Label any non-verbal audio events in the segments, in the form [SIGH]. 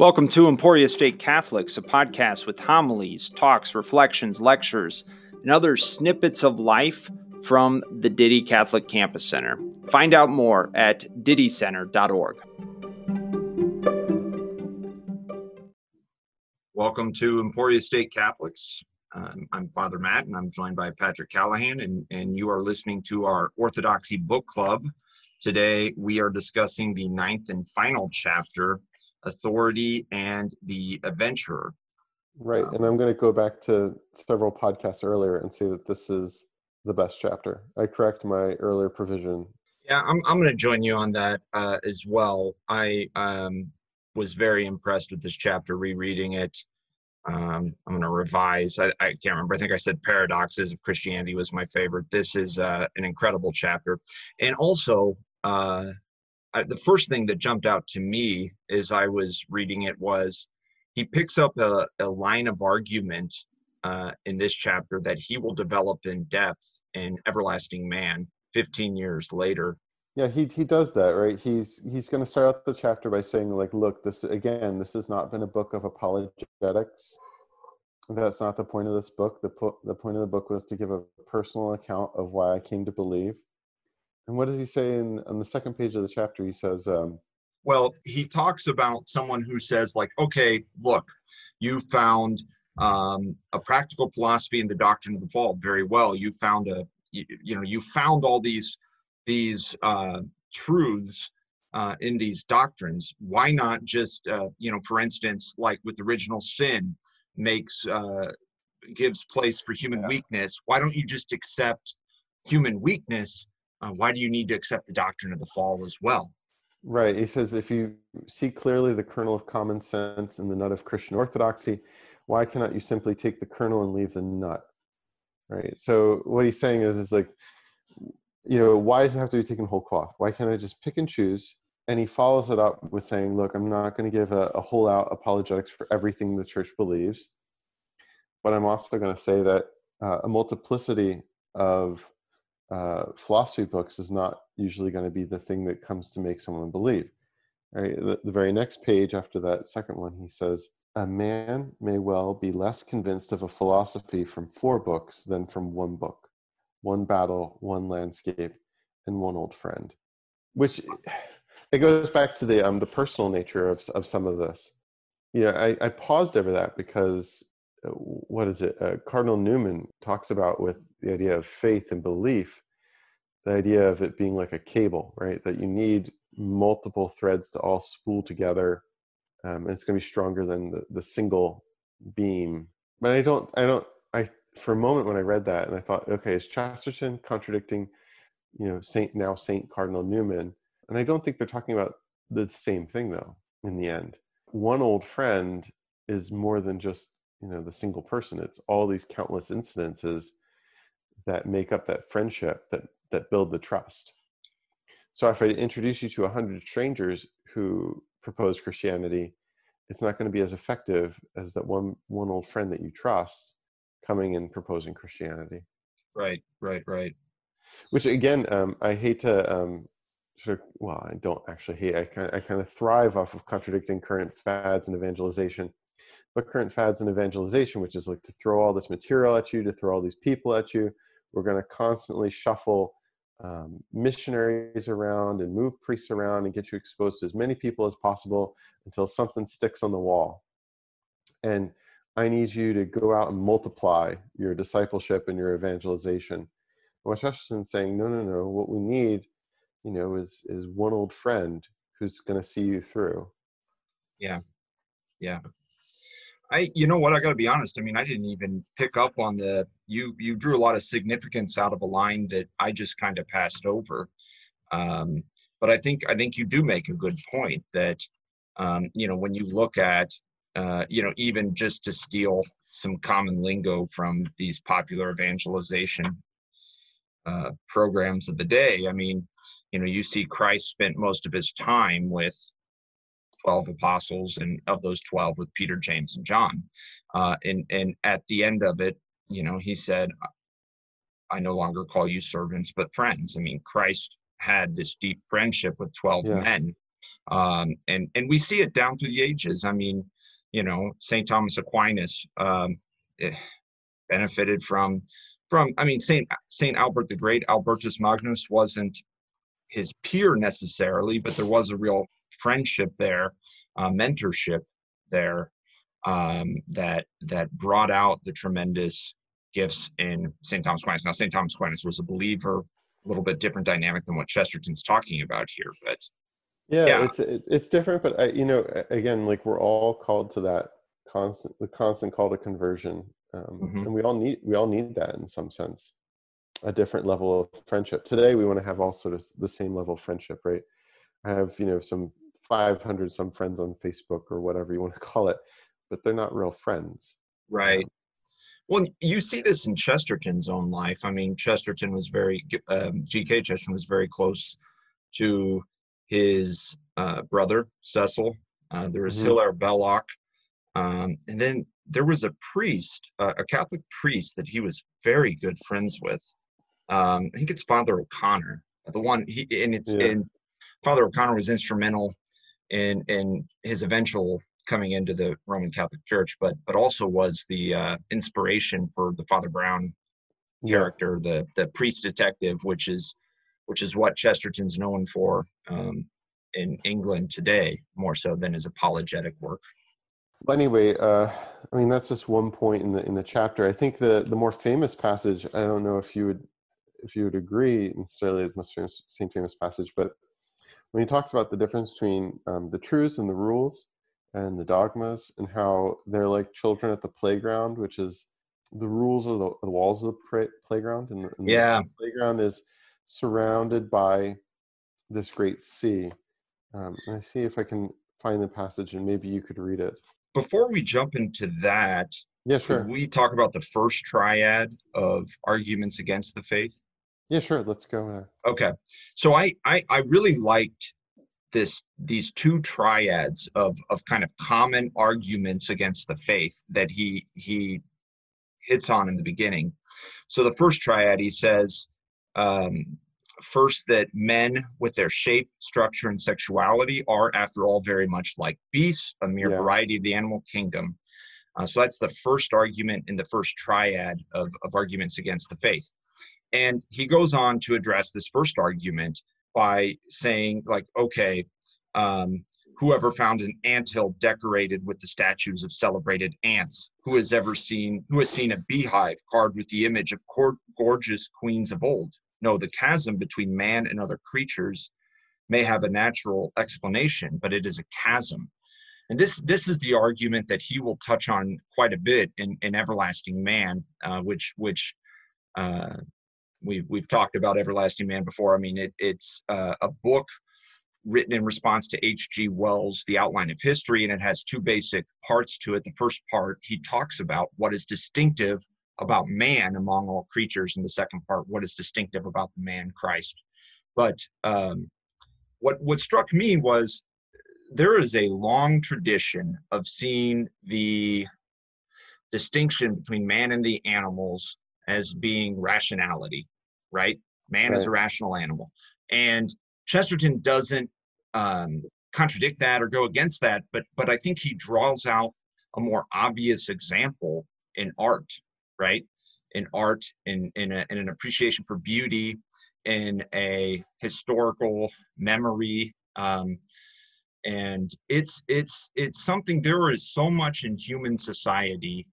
Welcome to Emporia State Catholics, a podcast with homilies, talks, reflections, lectures, and other snippets of life from the Didde Catholic Campus Center. Find out more at diddecenter.org. Welcome to Emporia State Catholics. Um, I'm Father Matt, and I'm joined by Patrick Callahan, and, and you are listening to our Orthodoxy Book Club. Today, we are discussing the ninth and final chapter authority and the adventurer. Right. Um, and I'm going to go back to several podcasts earlier and say that this is the best chapter. I correct my earlier provision. Yeah, I'm, I'm going to join you on that uh, as well. I um, was very impressed with this chapter, rereading it. Um, I'm going to revise. I, I, can't remember. I think I said Paradoxes of Christianity was my favorite. This is uh, an incredible chapter. And also, uh, I, the first thing that jumped out to me as I was reading it was he picks up a, a line of argument uh, in this chapter that he will develop in depth in Everlasting Man 15 years later. Yeah, he he does that, right? He's he's going to start out the chapter by saying like, look, this again, this has not been a book of apologetics. That's not the point of this book. The po- the point of the book was to give a personal account of why I came to believe and what does he say in on the second page of the chapter? He says, um, "Well, he talks about someone who says, like, okay, look, you found um, a practical philosophy in the doctrine of the fall very well. You found a, you, you know, you found all these these uh, truths." Uh, in these doctrines why not just uh, you know for instance like with original sin makes uh, gives place for human yeah. weakness why don't you just accept human weakness uh, why do you need to accept the doctrine of the fall as well? Right. He says if you see clearly the kernel of common sense in the nut of Christian orthodoxy, why cannot you simply take the kernel and leave the nut? Right. So what he's saying is, is like, you know, why does it have to be taken whole cloth? Why can't I just pick and choose? And he follows it up with saying, look, I'm not going to give a, a whole out apologetics for everything the church believes, but I'm also going to say that uh, a multiplicity of uh, philosophy books is not usually going to be the thing that comes to make someone believe. Right? The, the very next page after that second one, he says, a man may well be less convinced of a philosophy from four books than from one book, one battle, one landscape, and one old friend. Which it goes back to the um, the personal nature of of some of this. You know, I, I paused over that because what is it? Uh, Cardinal Newman talks about with the idea of faith and belief, the idea of it being like a cable, right? That you need multiple threads to all spool together, um, and it's going to be stronger than the, the single beam. But I don't, I don't, I for a moment when I read that and I thought, okay, is Chesterton contradicting, you know, Saint now Saint Cardinal Newman? And I don't think they're talking about the same thing though. In the end, one old friend is more than just you know the single person. It's all these countless incidences that make up that friendship that that build the trust. So if i introduce you to 100 strangers who propose christianity it's not going to be as effective as that one one old friend that you trust coming and proposing christianity. Right right right. Which again um, i hate to um, sort of well i don't actually hate I kind, of, I kind of thrive off of contradicting current fads and evangelization but current fads in evangelization, which is like to throw all this material at you, to throw all these people at you. We're going to constantly shuffle um, missionaries around and move priests around and get you exposed to as many people as possible until something sticks on the wall. And I need you to go out and multiply your discipleship and your evangelization. And what saying, no, no, no. What we need, you know, is is one old friend who's going to see you through. Yeah, yeah. I, you know what? I got to be honest. I mean, I didn't even pick up on the you. You drew a lot of significance out of a line that I just kind of passed over. Um, but I think I think you do make a good point that um, you know when you look at uh, you know even just to steal some common lingo from these popular evangelization uh, programs of the day. I mean, you know, you see Christ spent most of his time with 12 apostles, and of those 12 with Peter, James, and John. Uh, and, and at the end of it, you know, he said, I no longer call you servants, but friends. I mean, Christ had this deep friendship with 12 yeah. men. um, and and we see it down through the ages. I mean, you know, Saint Thomas Aquinas um, eh, benefited from from. I mean, Saint Saint Albert the Great, Albertus Magnus wasn't his peer necessarily, but there was a real friendship there, uh, mentorship there um, that that brought out the tremendous gifts in St. Thomas Aquinas. Now, St. Thomas Aquinas was a believer, a little bit different dynamic than what Chesterton's talking about here, but yeah, yeah. it's it's different. But I, you know, again, like we're all called to that constant, the constant call to conversion, um, mm-hmm. and we all need we all need that in some sense, a different level of friendship. Today, we want to have all sort of the same level of friendship, right? I have you know some 500 some friends on Facebook or whatever you want to [LAUGHS] call it, but they're not real friends. Right. Well, you see this in Chesterton's own life. I mean, Chesterton was very, um, G.K. Chesterton was very close to his uh, brother, Cecil. Uh, there was mm-hmm. Hilaire Belloc. Um, and then there was a priest, uh, a Catholic priest that he was very good friends with. Um, I think it's Father O'Connor, the one he, and it's, yeah. and Father O'Connor was instrumental in, in his eventual coming into the Roman Catholic Church, but but also was the uh, inspiration for the Father Brown character, yeah. the the priest detective, which is which is what Chesterton's known for um, in England today, more so than his apologetic work. But anyway, uh, I mean that's just one point in the in the chapter. I think the the more famous passage. I don't know if you would if you would agree necessarily the most famous, same famous passage, but when he talks about the difference between um, the truths and the rules, and the dogmas and how they're like children at the playground, which is the rules of the, the walls of the playground, and, and yeah, the playground is surrounded by this great sea. Um, and I see if I can find the passage, and maybe you could read it. Before we jump into that, yeah, sure. we talk about the first triad of arguments against the faith? Yeah, sure. Let's go there. Okay, so I I, I really liked this these two triads of of kind of common arguments against the faith that he he hits on in the beginning. So the first triad he says um, first that men with their shape, structure, and sexuality are, after all, very much like beasts, a mere yeah. variety of the animal kingdom. Uh, so that's the first argument in the first triad of, of arguments against the faith. And he goes on to address this first argument by saying like okay um, whoever found an anthill decorated with the statues of celebrated ants? Who has ever seen who has seen a beehive carved with the image of cor- gorgeous queens of old? No the chasm between man and other creatures may have a natural explanation but it is a chasm. And this this is the argument that he will touch on quite a bit in, in everlasting man uh, which which uh, We've we've talked about Everlasting Man before. I mean, it, it's uh, a book written in response to H.G. Wells' The Outline of History, and it has two basic parts to it. The first part, he talks about what is distinctive about man among all creatures, and the second part, what is distinctive about the man Christ. But um, what what struck me was there is a long tradition of seeing the distinction between man and the animals as being rationality, right? Man right. is a rational animal. And Chesterton doesn't um, contradict that or go against that, but but I think he draws out a more obvious example in art, right? In art, in in, a, in an appreciation for beauty, in a historical memory, um, and it's it's it's something. There is so much in human society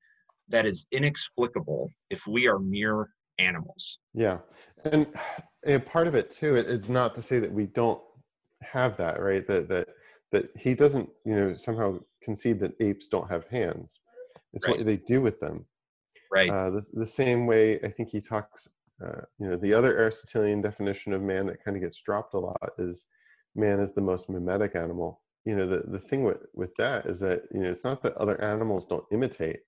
that is inexplicable if we are mere animals. Yeah. And, and part of it too is not to say that we don't have that, right? That that that he doesn't, you know, somehow concede that apes don't have hands. It's right. what they do with them. Right. Uh, the, the same way I think he talks, uh, you know, the other Aristotelian definition of man that kind of gets dropped a lot is man is the most mimetic animal. You know, the, the thing with, with that is that, you know, it's not that other animals don't imitate,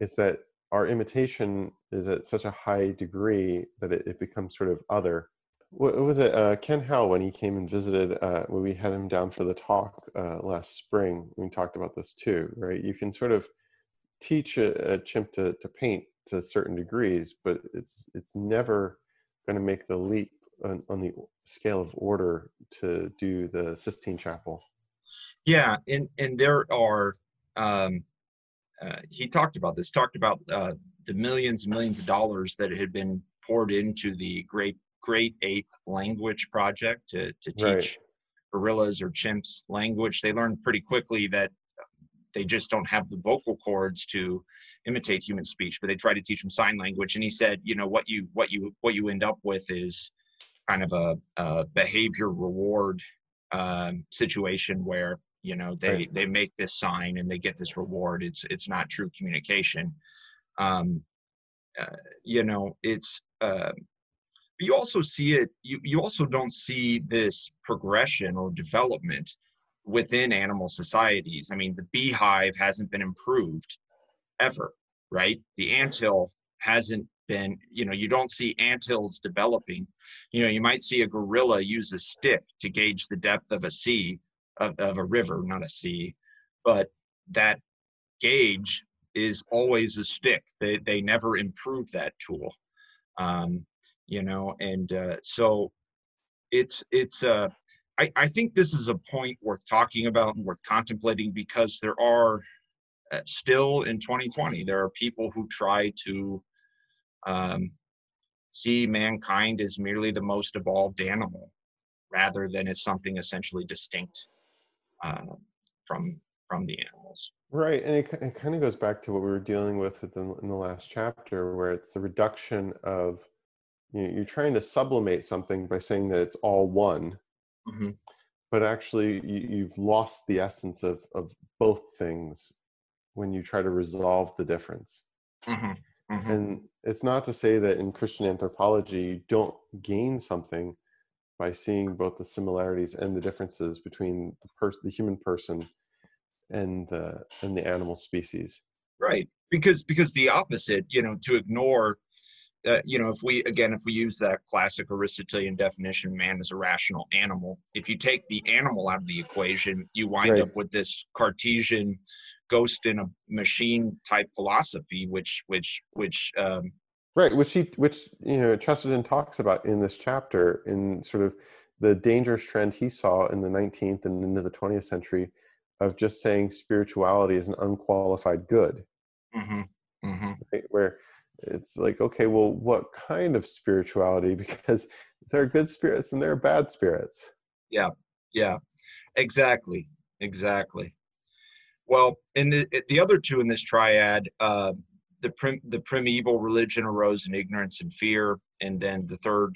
is that our imitation is at such a high degree that it, it becomes sort of other. What, was it? Uh, Ken Howell, when he came and visited, uh, when we had him down for the talk uh, last spring, we talked about this too, right? You can sort of teach a, a chimp to, to paint to certain degrees, but it's it's never going to make the leap on, on, the scale of order to do the Sistine Chapel. Yeah, and and there are. Um, he talked about this. Talked about uh, the millions and millions of dollars that had been poured into the Great Great Ape Language Project to to teach Right. gorillas or chimps language. They learned pretty quickly that they just don't have the vocal cords to imitate human speech, but they try to teach them sign language. And he said, you know, what you what you what you end up with is kind of a, a behavior reward um, situation where you know they Right. they make this sign and they get this reward. It's it's not true communication. Um, uh, you know, it's. Uh, you also see it. You you also don't see this progression or development within animal societies. I mean, the beehive hasn't been improved ever, right? The anthill hasn't been, you know, you don't see anthills developing. You know, you might see a gorilla use a stick to gauge the depth of a sea, of, of a river, not a sea, but that gauge is always a stick. They, they never improve that tool. Um, you know, and uh, so it's, it's, uh, I, I think this is a point worth talking about and worth contemplating because there are uh, still in 2020 there are people who try to um, see mankind as merely the most evolved animal rather than as something essentially distinct uh, from from the animals Right, and it, it kind of goes back to what we were dealing with within in the last chapter, where it's the reduction of you know, you're trying to sublimate something by saying that it's all one, Mhm. but actually you, you've lost the essence of of both things when you try to resolve the difference. Mhm. Mhm. And it's not to say that in Christian anthropology you don't gain something by seeing both the similarities and the differences between the person, the human person, and the and the animal species. right because because the opposite you know to ignore uh, you know if we again if we use that classic aristotelian definition man is a rational animal if you take the animal out of the equation you wind Right. up with this cartesian ghost in a machine type philosophy which which which um Right, which she, which you know, Chesterton talks about in this chapter, in sort of the dangerous trend he saw in the 19th and into the 20th century, of just saying spirituality is an unqualified good, mhm, mhm. right? where it's like, okay, well, what kind of spirituality? [LAUGHS] Because there are good spirits and there are bad spirits. Yeah, yeah exactly exactly well in the the other two in this triad uh the prim, the primeval religion arose in ignorance and fear. And then the third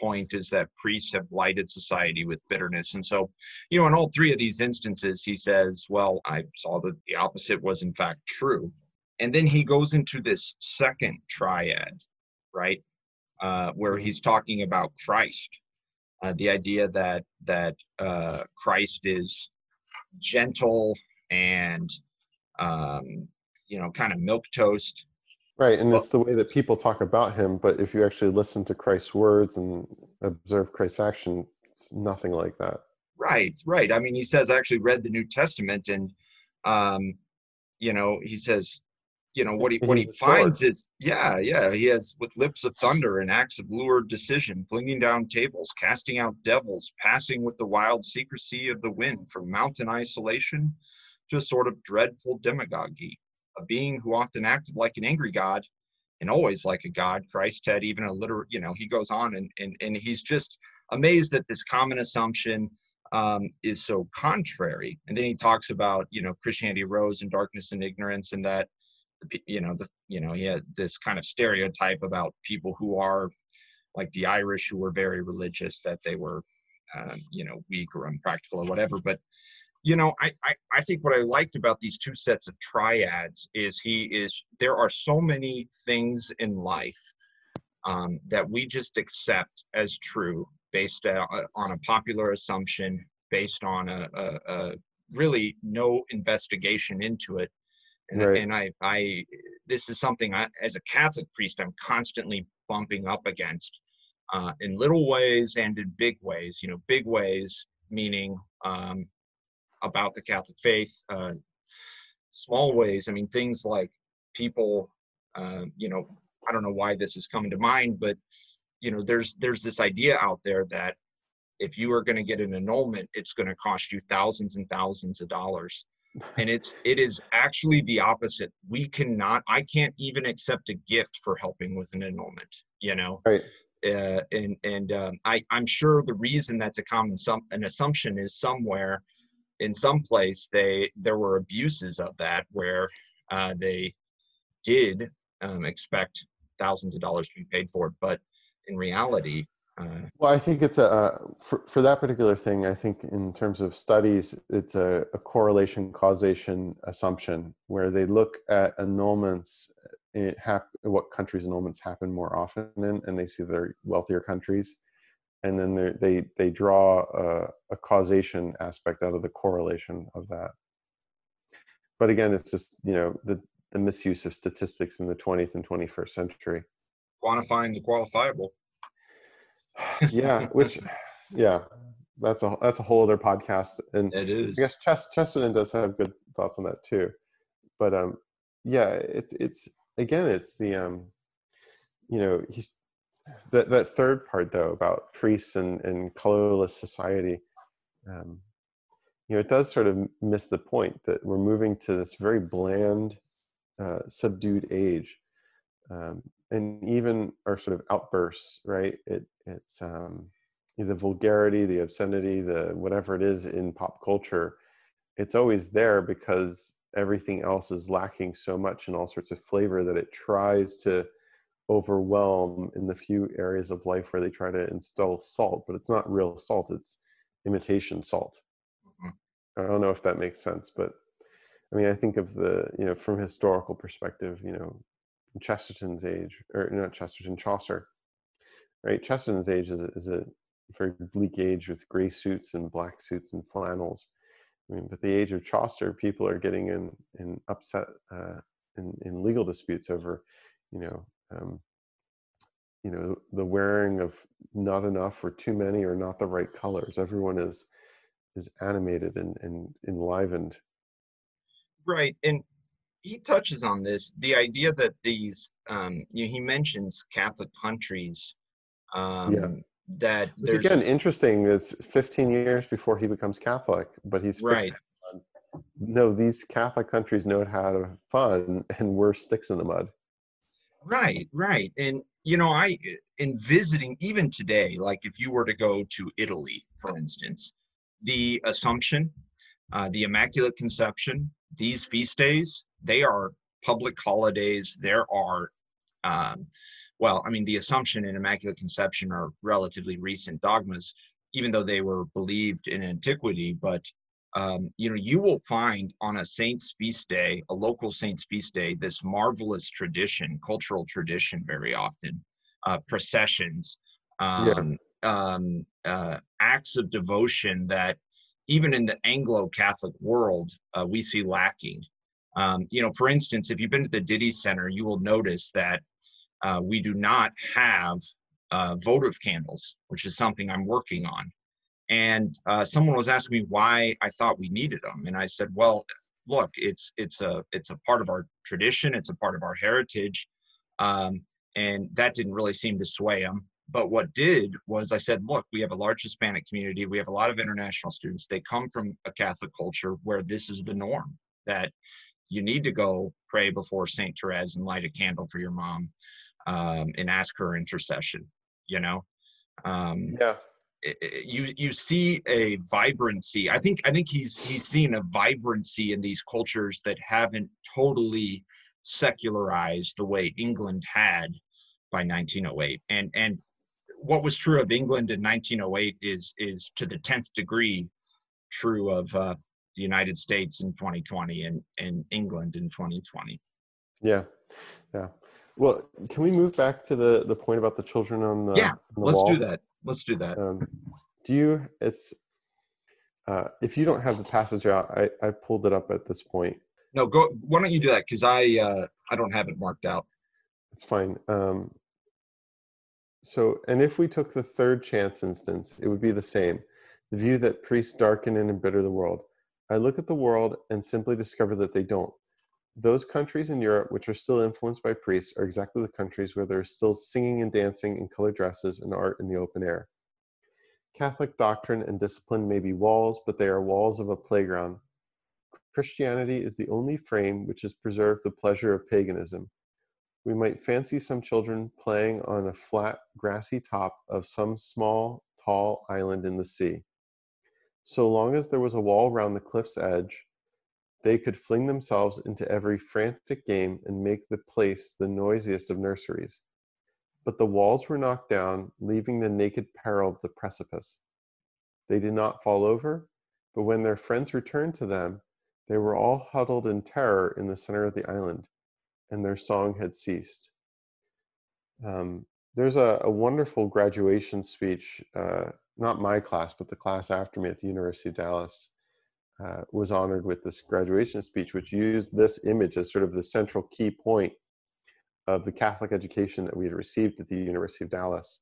point is that priests have blighted society with bitterness. And so you know in all three of these instances he says well i saw that the opposite was in fact true. And then he goes into this second triad right? Uh, where he's talking about christ uh, the idea that that uh, Christ is gentle and um, you know kind of milk toast. Right, and it's the way that people talk about him, but if you actually listen to Christ's words and observe Christ's action, it's nothing like that. Right, right. I mean, he says I actually read the New Testament, and um, you know he says, you know what he what he sword. finds is yeah, yeah. He has with lips of thunder and acts of lurid decision, flinging down tables, casting out devils, passing with the wild secrecy of the wind from mountain isolation to a sort of dreadful demagogy. A being who often acted like an angry god and always like a god. Christ had even a literal, you know, he goes on and and, and he's just amazed that this common assumption um, is so contrary. And then he talks about, you know, Christianity rose in darkness and ignorance, and that, you know, the, you know, he had this kind of stereotype about people who are like the Irish who were very religious, that they were, um, you know, weak or unpractical or whatever. But, you know, I, I, I think what I liked about these two sets of triads is he is, there are so many things in life um, that we just accept as true based uh, on a popular assumption, based on a, a, a really no investigation into it. And, Right. and I, I, this is something I, as a Catholic priest, I'm constantly bumping up against uh, in little ways and in big ways. You know, big ways meaning um, about the Catholic faith. Uh, small ways, I mean, things like people, uh, you know, I don't know why this is coming to mind, but you know, there's there's this idea out there that if you are going to get an annulment, it's going to cost you thousands and thousands of dollars. [LAUGHS] and it's it is actually the opposite. We cannot. I can't even accept a gift for helping with an annulment. You know. Right. Uh, and and um, I I'm sure the reason that's a common some an assumption is somewhere in some place they there were abuses of that where uh, they did um, expect thousands of dollars to be paid for it, but in reality, uh, well, I think it's a uh, for for that particular thing. I think in terms of studies, it's a, a correlation causation assumption where they look at annulments, hap- what countries annulments happen more often in, and they see they're wealthier countries, and then they they draw a, a causation aspect out of the correlation of that. But again, it's just you know the the misuse of statistics in the 20th and 21st century. Quantifying the qualifiable [SIGHS] yeah, which yeah, that's a that's a whole other podcast. And it is. I guess Chest, Chesterton does have good thoughts on that too. But um, yeah, it's it's again, it's the um, you know, he's that that third part though about priests and and colorless society. Um, you know, it does sort of miss the point that we're moving to this very bland, uh, subdued age. Um, and even our sort of outbursts, right? It it's um, the vulgarity, the obscenity, the whatever it is in pop culture. It's always there because everything else is lacking so much in all sorts of flavor that it tries to overwhelm in the few areas of life where they try to install salt, but it's not real salt; it's imitation salt. Mm-hmm. I don't know if that makes sense, but I mean, I think of the you know from historical perspective, you know, Chesterton's age, or not Chesterton, Chaucer, right? Chesterton's age is a, is a very bleak age with gray suits and black suits and flannels. I mean, but the age of Chaucer, people are getting in in upset uh, in in legal disputes over, you know, um, you know, the wearing of not enough or too many or not the right colors. Everyone is is animated and, and enlivened. Right, and he touches on this the idea that these um, you know, he mentions Catholic countries um, yeah. that Which again interesting it's 15 years before he becomes Catholic, but he's right. No, these Catholic countries know how to have fun, and we're sticks in the mud. Right, right, and you know, I in visiting even today, like if you were to go to Italy, for instance, the Assumption, uh, the Immaculate Conception, these feast days they are public holidays. There are, um, well, I mean, the Assumption and Immaculate Conception are relatively recent dogmas, even though they were believed in antiquity. But um, you know, you will find on a saint's feast day, a local saint's feast day, this marvelous tradition, cultural tradition, very often, uh, processions, um, yeah. um, uh, acts of devotion that even in the Anglo-Catholic world uh, we see lacking. Um, you know, for instance, if you've been to the Didde Center, you will notice that uh, we do not have uh, votive candles, which is something I'm working on. And uh, someone was asking me why I thought we needed them, and I said, well, look, it's it's a it's a part of our tradition, it's a part of our heritage, um, and that didn't really seem to sway them. But what did was I said, look, we have a large Hispanic community, we have a lot of international students. They come from a Catholic culture where this is the norm that you need to go pray before Saint Therese and light a candle for your mom um, and ask her intercession. You know, um, yeah. You you see a vibrancy. I think I think he's he's seen a vibrancy in these cultures that haven't totally secularized the way England had by 1908. And and what was true of England in 1908 is is to the tenth degree true of uh, the United States in 2020 and, and England in 2020. Yeah. Yeah. Well, can we move back to the, the point about the children on the, yeah, the let's wall? do that. Let's do that. Um, do you, it's, uh, if you don't have the passage out, I, I pulled it up at this point. No, go, why don't you do that? Cause I, uh, I don't have it marked out. It's fine. Um, so, and if we took the third chance instance, it would be the same. The view that priests darken and embitter the world. I look at the world and simply discover that they don't. Those countries in Europe which are still influenced by priests are exactly the countries where there's still singing and dancing in colored dresses and art in the open air. Catholic doctrine and discipline may be walls, but they are walls of a playground. Christianity is the only frame which has preserved the pleasure of paganism. We might fancy some children playing on a flat, grassy top of some small, tall island in the sea. So long as there was a wall round the cliff's edge, they could fling themselves into every frantic game and make the place the noisiest of nurseries. But the walls were knocked down, leaving the naked peril of the precipice. They did not fall over, but when their friends returned to them, they were all huddled in terror in the center of the island, and their song had ceased. Um, there's a, a, wonderful graduation speech, uh, not my class, but the class after me at the University of Dallas, uh, was honored with this graduation speech, which used this image as sort of the central key point of the Catholic education that we had received at the University of Dallas,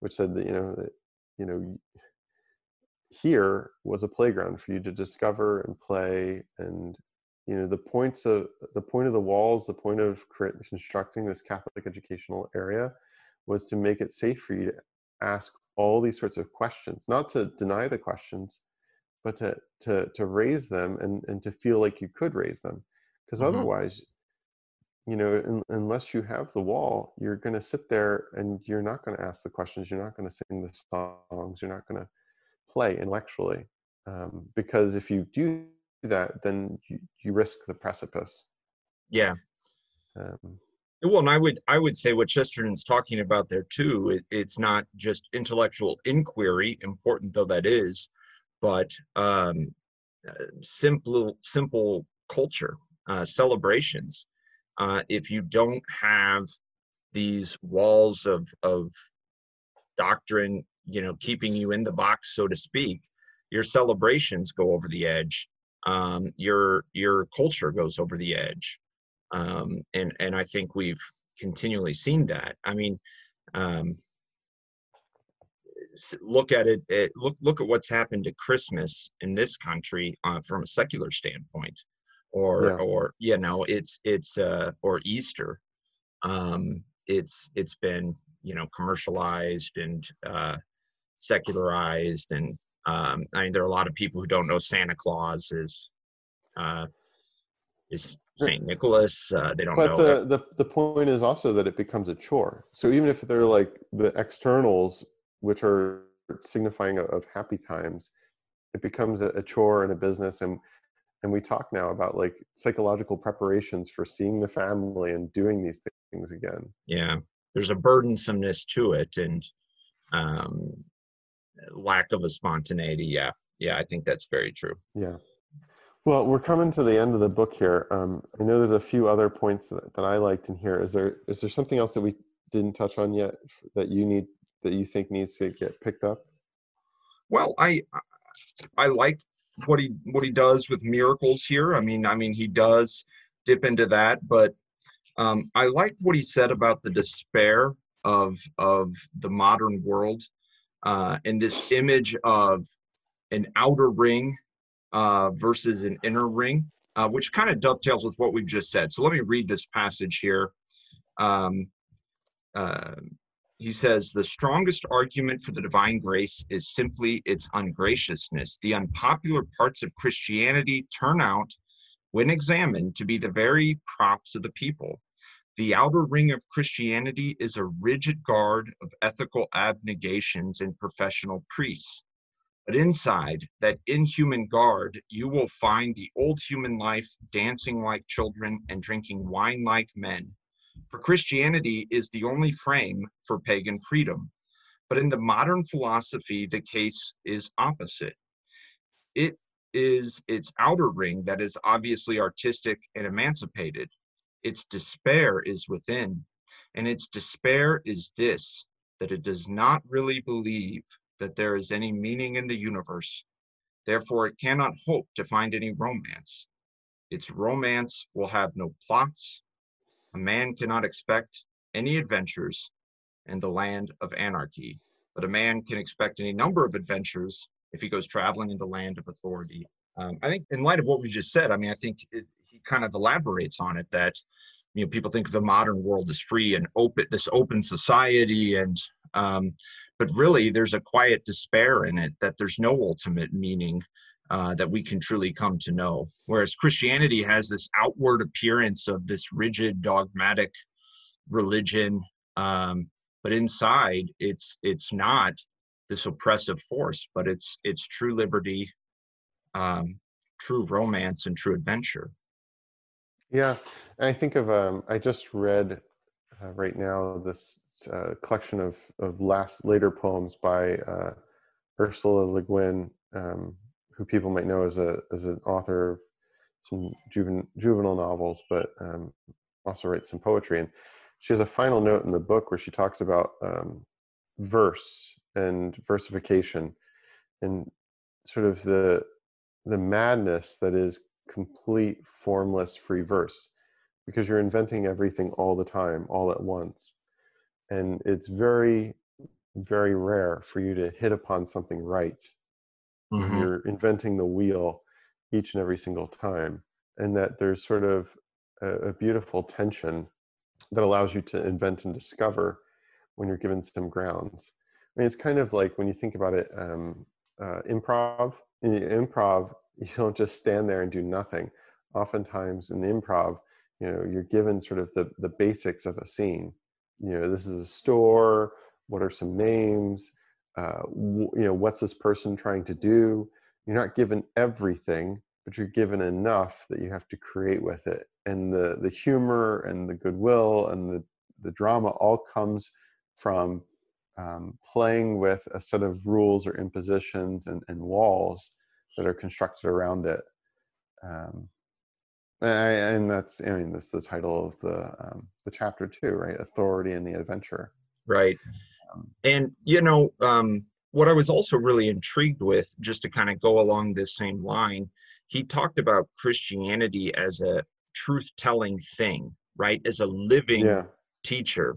which said that you know that you know here was a playground for you to discover and play and you know the points of the point of the walls the point of constructing this catholic educational area was to make it safe for you to ask all these sorts of questions not to deny the questions but to to to raise them and and to feel like you could raise them because mm-hmm. otherwise you know in, unless you have the wall you're going to sit there and you're not going to ask the questions you're not going to sing the songs you're not going to play intellectually um, because if you do that then you, you risk the precipice yeah um, well and i would i would say what chesterton's talking about there too it, it's not just intellectual inquiry important though that is but um, uh, simple simple culture uh, celebrations uh, if you don't have these walls of of doctrine you know keeping you in the box so to speak your celebrations go over the edge um, your your culture goes over the edge um, and and i think we've continually seen that. I mean um, look at it, it, look look at what's happened to christmas in this country uh, from a secular standpoint or yeah. or you know it's it's uh or easter um it's it's been you know commercialized and uh secularized and um, I mean there are a lot of people who don't know Santa Claus is uh, is Saint Nicholas. Uh, they don't but know. But the, the the point is also that it becomes a chore. So even if they're like the externals, which are signifying of happy times, it becomes a, chore and a business. And and we talk now about like psychological preparations for seeing the family and doing these things again. Yeah, there's a burdensomeness to it, and um, lack of a spontaneity. Yeah, yeah, I think that's very true. Yeah. Well, we're coming to the end of the book here. Um, I know there's a few other points that, that I liked in here. Is there is there something else that we didn't touch on yet that you need that you think needs to get picked up? Well, I I like what he what he does with miracles here. I mean, I mean he does dip into that, but um, I like what he said about the despair of of the modern world uh, and this image of an outer ring uh, versus an inner ring, uh, which kind of dovetails with what we've just said. So let me read this passage here. Um, uh, he says, The strongest argument for the divine grace is simply its ungraciousness. The unpopular parts of Christianity turn out, when examined, to be the very props of the people. The outer ring of Christianity is a rigid guard of ethical abnegations and professional priests. But inside that inhuman guard, you will find the old human life dancing like children and drinking wine like men. For Christianity is the only frame for pagan freedom. But in the modern philosophy, the case is opposite. It is its outer ring that is obviously artistic and emancipated, its despair is within. And its despair is this that it does not really believe that there is any meaning in the universe. Therefore, it cannot hope to find any romance. Its romance will have no plots. A man cannot expect any adventures in the land of anarchy, but a man can expect any number of adventures if he goes traveling in the land of authority. Um, I think, in light of what we just said, I mean, I think it, he kind of elaborates on it that you know people think the modern world is free and open this open society and Um, but really, there's a quiet despair in it that there's no ultimate meaning uh, that we can truly come to know. Whereas Christianity has this outward appearance of this rigid, dogmatic religion, um, but inside, it's it's not this oppressive force, but it's it's true liberty, um, true romance, and true adventure. Yeah, I think of um, I just read uh, right now this uh, collection of of last later poems by uh, Ursula Le Guin, um, who people might know as a as an author of some juvenile juvenile novels, but um, also writes some poetry. And she has a final note in the book where she talks about um, verse and versification and sort of the the madness that is complete formless free verse because you're inventing everything all the time all at once and it's very very rare for you to hit upon something right mm-hmm. you're inventing the wheel each and every single time and that there's sort of a, a, beautiful tension that allows you to invent and discover when you're given some grounds. I mean it's kind of like when you think about it um, uh, improv. In improv [LAUGHS] you don't just stand there and do nothing. Oftentimes in the improv you know you're given sort of the the basics of a scene. You know this is a store. What are some names uh, you know what's this person trying to do you're not given everything but you're given enough that you have to create with it and the the humor and the goodwill and the the drama all comes from um, playing with a set of rules or impositions and, and walls that are constructed around it. Um, and, and that's I mean that's the title of the um, the chapter too, right? Authority and the adventure. Right. And you know um, what I was also really intrigued with, just to kind of go along this same line, he talked about Christianity as a truth-telling thing, right? As a living yeah. teacher.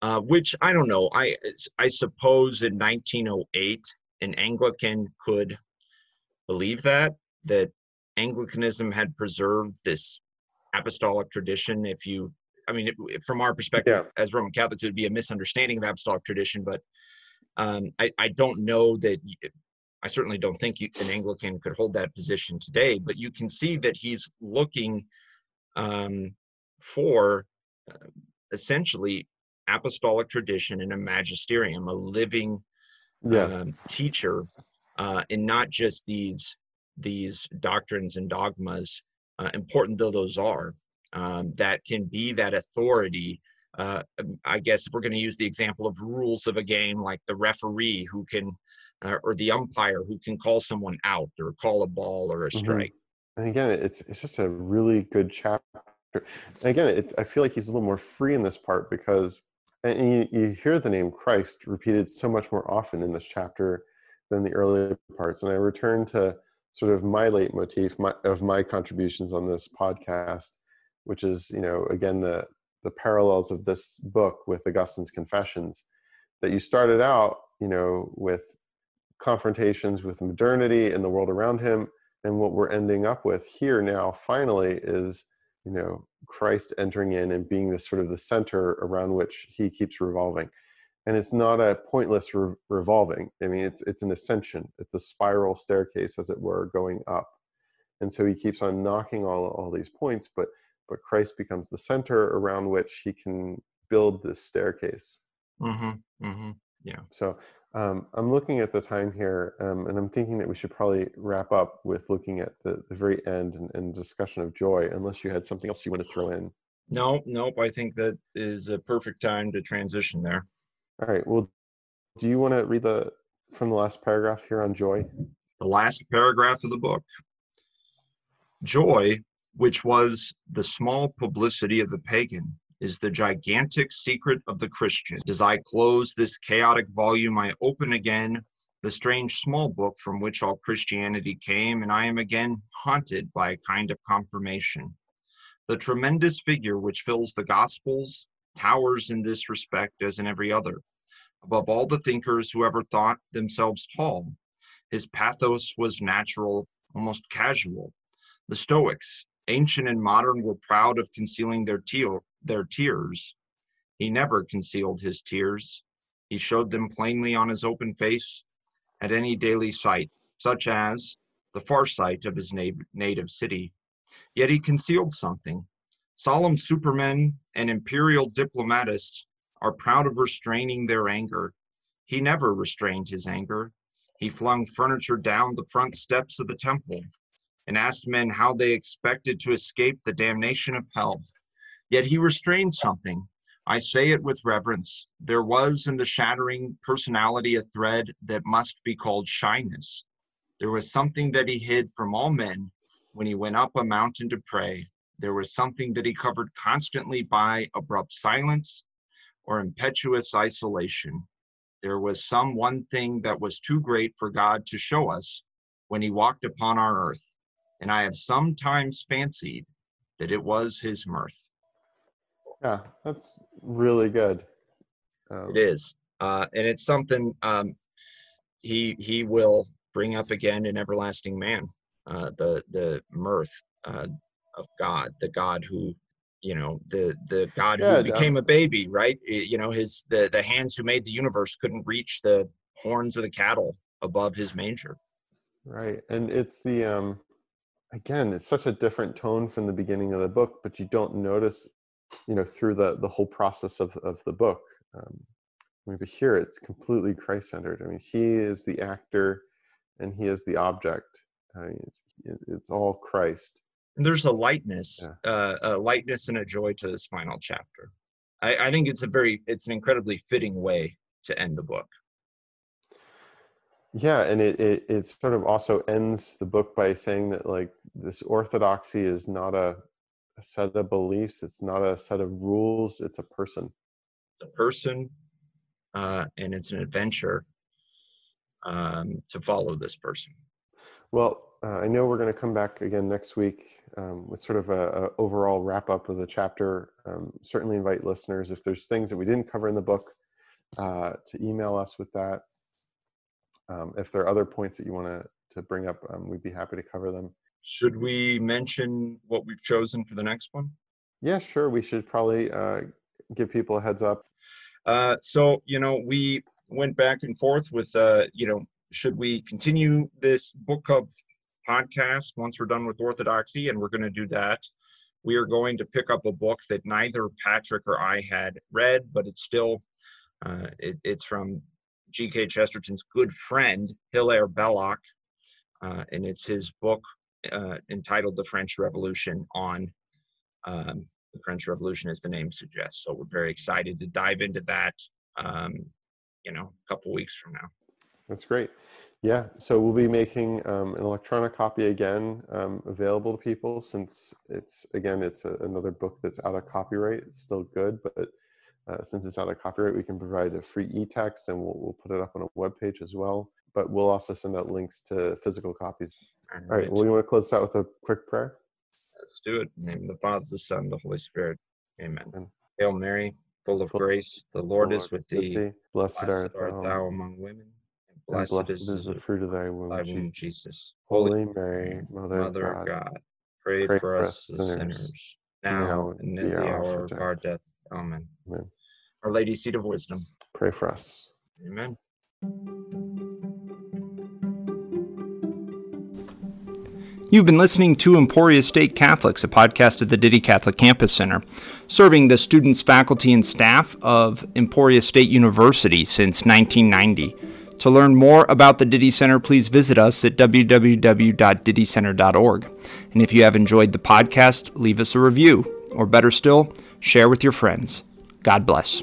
Uh, which I don't know. I I suppose in 1908, an Anglican could believe that that Anglicanism had preserved this apostolic tradition. If you, I mean, it, from our perspective yeah. as Roman Catholics, it would be a misunderstanding of apostolic tradition. But um, I, I don't know that. I certainly don't think you, an Anglican could hold that position today. But you can see that he's looking um, for uh, essentially apostolic tradition and a magisterium, a living yeah. um, teacher uh, and not just these these doctrines and dogmas, uh, important though those are, um, that can be that authority. Uh, um, I guess if we're going to use the example of rules of a game, like the referee who can, uh, or the umpire who can call someone out or call a ball or a mm-hmm. strike. Mm-hmm. And again, it's it's just a really good chapter. And again, it, I feel like he's a little more free in this part because, and you, you hear the name Christ repeated so much more often in this chapter than the earlier parts. And I return to sort of my leitmotif my, of my contributions on this podcast, which is, you know, again, the, the parallels of this book with Augustine's Confessions, that you started out, you know, with confrontations with modernity and the world around him. And what we're ending up with here now, finally, is, you know, Christ entering in and being the sort of the center around which he keeps revolving. And it's not a pointless re- revolving. I mean it's it's an ascension. It's a spiral staircase as it were going up. And so he keeps on knocking all all these points but but christ becomes the center around which he can build this staircase mm-hmm, mm-hmm, yeah so um, i'm looking at the time here um, and i'm thinking that we should probably wrap up with looking at the, the very end and, and discussion of joy unless you had something else you want to throw in no nope i think that is a perfect time to transition there all right. Well, do you want to read the from the last paragraph here on joy? The last paragraph of the book. Joy, which was the small publicity of the pagan, is the gigantic secret of the Christian. As I close this chaotic volume, I open again the strange small book from which all Christianity came, and I am again haunted by a kind of confirmation. The tremendous figure which fills the Gospels towers in this respect as in every other. Above all the thinkers who ever thought themselves tall, his pathos was natural, almost casual. The Stoics, ancient and modern, were proud of concealing their, te- their tears. He never concealed his tears. He showed them plainly on his open face at any daily sight, such as the far sight of his na- native city. Yet he concealed something. Solemn supermen and imperial diplomatists are proud of restraining their anger. He never restrained his anger. He flung furniture down the front steps of the temple and asked men how they expected to escape the damnation of hell. Yet he restrained something. I say it with reverence. There was in the shattering personality a thread that must be called shyness. There was something that he hid from all men when he went up a mountain to pray. There was something that he covered constantly by abrupt silence or impetuous isolation. There was some one thing that was too great for God to show us when he walked upon our earth, and I have sometimes fancied that it was his mirth. Yeah, that's really good. Um, It is, uh, and it's something um, he he will bring up again in Everlasting Man, uh, the the mirth uh, of God, the God who, you know, the the God Yeah, who became a baby, right? You know, his the the hands who made the universe couldn't reach the horns of the cattle above his manger. Right. And it's the um again, it's such a different tone from the beginning of the book, but you don't notice, you know, through the the whole process of of the book. Um I mean, but here it's completely Christ centered. I mean, he is the actor and he is the object. I mean, it's it's all Christ. And there's a lightness, Yeah. uh, a lightness and a joy to this final chapter. I, I think it's a very, it's an incredibly fitting way to end the book. Yeah, and it, it it sort of also ends the book by saying that like this orthodoxy is not a, a set of beliefs, it's not a set of rules, it's a person. It's a person, uh, and it's an adventure um, to follow this person. Well, uh, I know we're going to come back again next week um, with sort of a, a overall wrap up of the chapter. Um, certainly invite listeners if there's things that we didn't cover in the book uh, to email us with that. Um, if there are other points that you want to to bring up, um, we'd be happy to cover them. Should we mention what we've chosen for the next one? Yeah, sure. We should probably uh, give people a heads up. Uh, so, you know, we went back and forth with, uh, you know, should we continue this book club podcast once we're done with Orthodoxy? And we're going to do that. We are going to pick up a book that neither Patrick or I had read, but it's still, uh, it, it's from G.K. Chesterton's good friend, Hilaire Belloc. Uh, and it's his book uh, entitled The French Revolution on um, the French Revolution, as the name suggests. So we're very excited to dive into that, um, you know, a couple weeks from now. That's great. Yeah, so we'll be making um, an electronic copy again um, available to people since it's again it's a, another book that's out of copyright. It's still good, but uh, since it's out of copyright, we can provide a free e-text and we'll, we'll put it up on a web page as well. But we'll also send out links to physical copies. All All right. Well, you want to close out with a quick prayer? let's do it. In the name of the Father, the Son, the Holy Spirit. Amen. Amen. Hail Mary, full of Full- grace, the Lord is with thee. Blessed, Blessed art thou, among women, and and blessed, is the fruit of thy womb, thy Jesus. womb, Jesus. Holy Holy Mary, Mother, Mother of God, God, pray, pray for us, the sinners, now now and in the hour hour of of our death. Amen. Amen. Our Lady, seat of wisdom. pray for us. Amen. You've been listening to Emporia State Catholics, a podcast of the Didde Catholic Campus Center, serving the students, faculty, and staff of Emporia State University since 1990. To learn more about the Didde Center, please visit us at www.diddecenter.org. And if you have enjoyed the podcast, leave us a review, or better still, share with your friends. God bless.